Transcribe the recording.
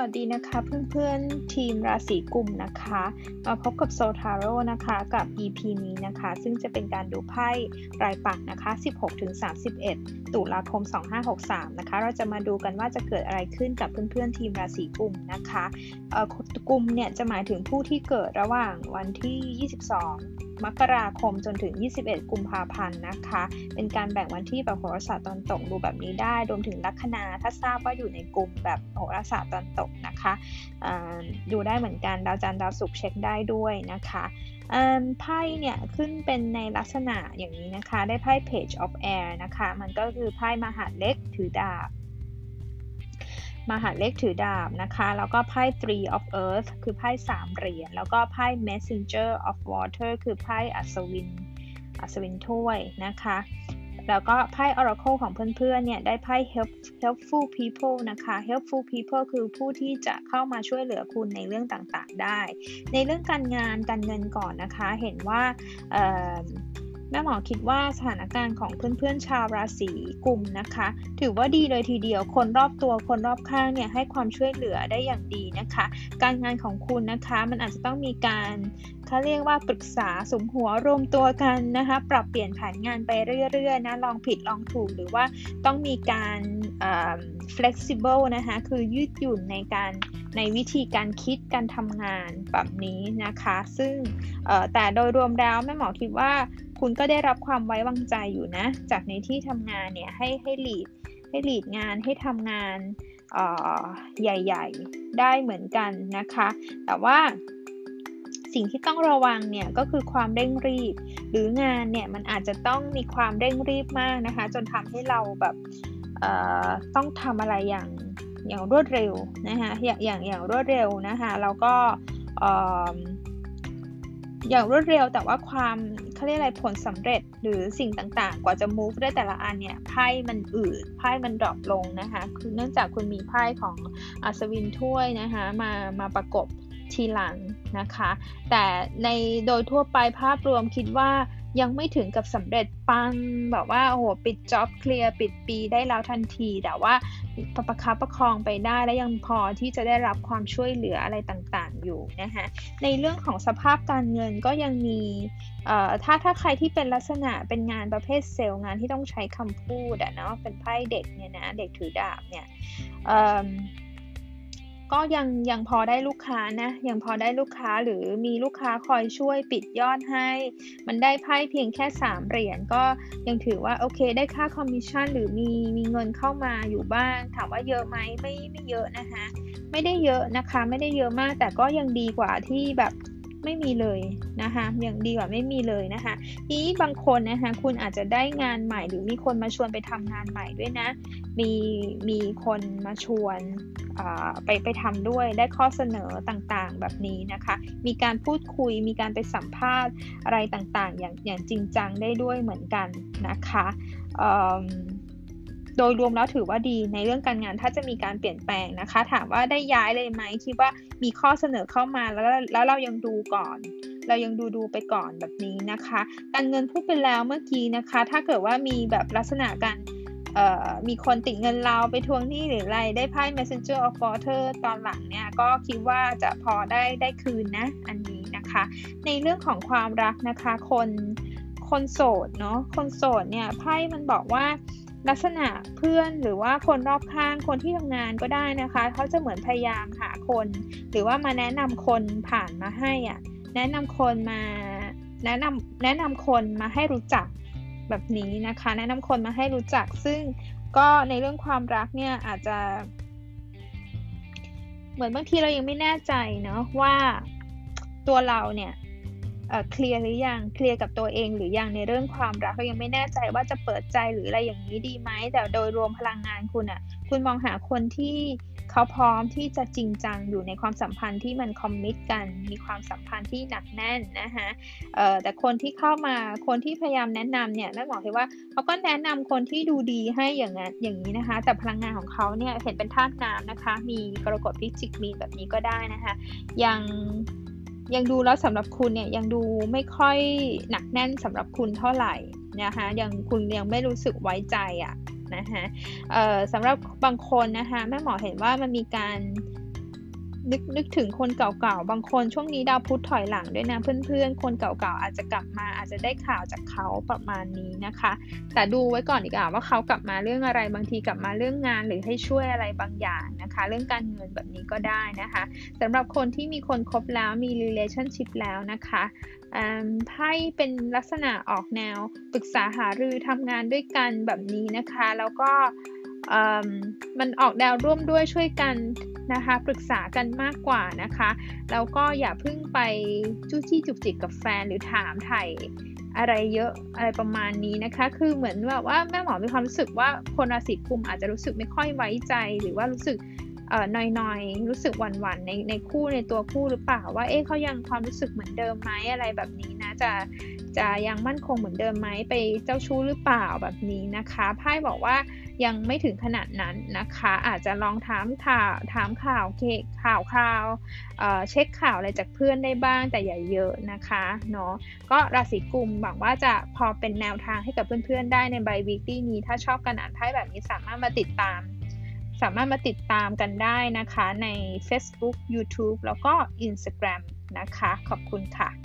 วัสดีนะคะเพื่อนๆทีมราศีกุมนะคะ มาพบกับโซทาโร่นะคะกับ EP นี้นะคะ ซึ่งจะเป็นการดูไพ่รายปักนะคะ 16-31 ตุลาคม 2563 นะคะ เราจะมาดูกันว่าจะเกิดอะไรขึ้นกับเพื่อนๆทีมราศีกุมนะคะกุมเนี่ยจะหมายถึงผู้ที่เกิดระหว่างวันที่ 22 มกราคมจนถึง 21 กุมภาพันธ์นะคะ เป็นการแบ่งวันที่แบบโหราศาสตร์ตอนตกดูแบบนี้ได้ รวมถึงลัคนาถ้าทราบว่าอยู่ในกลุ่มแบบโหราศาสตร์ตอนตกนะคะดูได้เหมือนกันดาวจันทร์ดาวศุกร์เช็คได้ด้วยนะคะไพ่เนี่ยขึ้นเป็นในลักษณะอย่างนี้นะคะ ได้ไพ่ Page of Air นะคะ มันก็คือไพ่มหาเล็กถือดาบ มหาเล็กถือดาบนะคะ แล้วก็ไพ่ Three of Earth คือไพ่สามเหรียญ แล้วก็ไพ่ Messenger of Water คือไพ่อัศวิน อัศวินถ้วยนะคะ แล้วก็ไพ่ Oracle ของเพื่อนๆ เนี่ย ได้ไพ่ help helpful people นะคะ helpful people คือผู้ที่จะเข้ามาช่วยเหลือคุณในเรื่องต่างๆ ได้ ในเรื่องการงาน การเงินก่อนนะคะ เห็นว่า แม่หมอคิดว่าสถานการณ์ของเพื่อนๆ ชาวราศีกุมนะคะ ถือว่าดีเลยทีเดียวคนรอบตัวคนรอบข้างเนี่ยให้ความช่วยเหลือได้อย่างดีนะคะ การงานของคุณนะคะมันอาจจะต้องมีการเขาเรียกว่าปรึกษาสมหัวรวมตัวกันนะคะ ปรับเปลี่ยนแผนงานไปเรื่อยๆนะลองผิดลองถูกหรือว่าต้องมีการ flexible นะคะคือยืดหยุ่นในการในวิธีการคิดการทำงานแบบนี้นะคะ ซึ่งแต่โดยรวมแล้วแม่หมอคิดว่า คุณก็ได้รับความไว้วางใจอยู่นะ จากในที่ทำงานเนี่ยให้ให้หลีดให้หลีดงานให้ทำงานใหญ่ ๆ ได้เหมือนกันนะคะ แต่ว่าสิ่งที่ต้องระวังเนี่ยก็คือความเร่งรีบ หรืองานเนี่ยมันอาจจะต้องมีความเร่งรีบมากนะคะ จนทำให้เราแบบต้องทำอะไรอย่างอย่างรวดเร็วนะคะอย่างอย่างอย่างรวดเร็วนะคะแล้วก็ อย่างรวดเร็วแต่ว่าความเขาเรียกอะไรผลสำเร็จหรือสิ่งต่างๆ กว่าจะ move ได้แต่ละอันเนี่ยไพ่มันอืดไพ่มันดรอปลงนะคะคือเนื่องจากคุณมีไพ่ของอัศวินถ้วยนะคะมามาประกบทีหลังนะคะ แต่ในโดยทั่วไปภาพรวมคิดว่า ยังไม่ถึงกับสำเร็จปังแบบว่าโอ้โหปิดจ็อบเคลียร์ปิดปีได้แล้วทันที แต่ว่าประคับประคองไปได้และยังพอที่จะได้รับความช่วยเหลืออะไรต่างๆ อยู่นะคะในเรื่องของสภาพการเงินก็ยังมีถ้าถ้าใครที่เป็นลักษณะเป็นงานประเภทเซลล์งานที่ต้องใช้คำพูดอะเนาะเป็นไพ่เด็กเนี่ยนะเด็กถือดาบเนี่ย ก็ยังยังพอได้ลูกค้านะยังพอได้ลูกค้าหรือมีลูกค้าคอยช่วยปิดยอดให้ มันได้ไพ่เพียงแค่ 3 เหรียญก็ยังถือว่าโอเคได้ค่าคอมมิชชั่นหรือมีมีเงินเข้ามาอยู่บ้าง ถามว่าเยอะไหมไม่ไม่เยอะนะคะ ไม่ได้เยอะนะคะ ไม่ได้เยอะมากแต่ก็ยังดีกว่าที่แบบ ไม่มีเลยนะคะอยังดีกว่าไม่มีเลยนะคะนี้บางคนนะคะคุณอาจจะได้งานใหม่หรือมีคนมาชวนไปทำงานใหม่ด้วยนะ มีมีคนมาชวนไปไปทำด้วยได้ข้อเสนอต่างๆแบบนี้นะคะ มีการพูดคุยมีการไปสัมภาษณ์อะไรต่างๆ อย่างอย่างจริงจังได้ด้วยเหมือนกันนะคะ โดยรวมแล้วถือว่าดีในเรื่องการงานถ้าจะมีการเปลี่ยนแปลงนะคะ ถามว่าได้ย้ายเลยไหมคิดว่ามีข้อเสนอเข้ามาแล้วแล้วเรายังดูก่อน เรายังดูดูไปก่อนแบบนี้นะคะการเงินพูดไปแล้วเมื่อกี้นะคะ ถ้าเกิดว่ามีแบบลักษณะการมีคนติดเงินเราไปทวงหนี้หรืออะไรได้ไพ่ messenger of water ตอนหลังเนี่ยก็คิดว่าจะพอได้ได้คืนนะ อันนี้นะคะ ในเรื่องของความรักนะคะ คนคนโสดเนาะคนโสดเนี่ยไพ่มันบอกว่า ลักษณะเพื่อนหรือว่าคนรอบข้างคนที่ทำงานก็ได้นะคะ เขาจะเหมือนพยายามหาคน หรือว่ามาแนะนำคนผ่านมาให้อะแนะนำคนมาแนะนำแนะนำคนมาให้รู้จักแบบนี้นะคะ แนะนำคนมาให้รู้จัก ซึ่งก็ในเรื่องความรักเนี่ยอาจจะ เหมือนบางทีเรายังไม่แน่ใจเนาะว่าตัวเราเนี่ย เคลียร์หรือยังเคลียร์กับตัวเองหรือยังในเรื่องความรักเรายังไม่แน่ใจว่าจะเปิดใจหรืออะไรอย่างนี้ดีไหมแต่โดยรวมพลังงานคุณอะ่ะ คุณมองหาคนที่เขาพร้อมที่จะจริงจังอยู่ในความสัมพันธ์ที่มันคอมมิตกัน มีความสัมพันธ์ที่หนักแน่นนะคะแต่คนที่เข้ามาคนที่พยายามแนะนำเนี่ยนั่หมายถึงว่าเขาก็แนะนำคนที่ดูดีให้อย่างนั้นอย่างนี้นะคะ แต่พลังงานของเขาเนี่ยเห็นเป็นธาตุน้ำนะคะ มีกรกฎพิจิกมีแบบนี้ก็ได้นะคะ ยัง ยังดูแล้วสำหรับคุณเนี่ยยังดูไม่ค่อยหนักแน่นสำหรับคุณเท่าไหร่นะคะยังคุณยังไม่รู้สึกไว้ใจอะ่ะนะคะสำหรับบางคนนะคะแม่หมอเห็นว่ามันมีการ นึกนึกถึงคนเก่าๆ บางคนช่วงนี้ดาวพุธถอยหลังด้วยนะเพื่อนๆ คนเก่าๆ อาจจะกลับมาอาจจะได้ข่าวจากเขาประมาณนี้นะคะ แต่ดูไว้ก่อนดีกว่าว่าเขากลับมาเรื่องอะไรบางทีกลับมาเรื่องงานหรือให้ช่วยอะไรบางอย่างนะคะ เรื่องการเงินแบบนี้ก็ได้นะคะสำหรับคนที่มีคนคบแล้วมี relationship แล้วนะคะไพ่เป็นลักษณะออกแนวปรึกษาหารือทำงานด้วยกันแบบนี้นะคะ แล้วก็มันออกแนวร่วมด้วยช่วยกัน นะคะปรึกษากันมากกว่านะคะแล้วก็อย่าเพิ่งไปจู้จี้จุกจิกกับแฟนหรือถามไถ่อะไรเยอะอะไรประมาณนี้นะคะ คือเหมือนแบบว่าแม่หมอมีความรู้สึกว่าคนราศีกุมอาจจะรู้สึกไม่ค่อยไว้ใจ หรือว่ารู้สึก เอ่อน่อยๆ รู้สึกหวั่นๆในในคู่ในตัวคู่หรือเปล่าว่าเอ๊ะเขายังความรู้สึกเหมือนเดิมไหมอะไรแบบนี้นะจะจะยังมั่นคงเหมือนเดิมไหมไปเจ้าชู้หรือเปล่าแบบนี้นะคะไพ่บอกว่ายังไม่ถึงขนาดนั้นนะคะ อาจจะลองถามข่าวถามข่าวเคข่าวข่าวเเช็คข่าวอะไรจากเพื่อนได้บ้างแต่อย่าเยอะนะคะเนาะก็ราศีกุมหวังว่าจะพอเป็นแนวทางให้กับเพื่อนๆได้ในใบวิกฤตนี้ ถ้าชอบการอ่านไพ่แบบนี้สามารถมาติดตาม สามารถมาติดตามกันได้นะคะใน Facebook YouTube แล้วก็ Instagram นะคะ ขอบคุณค่ะ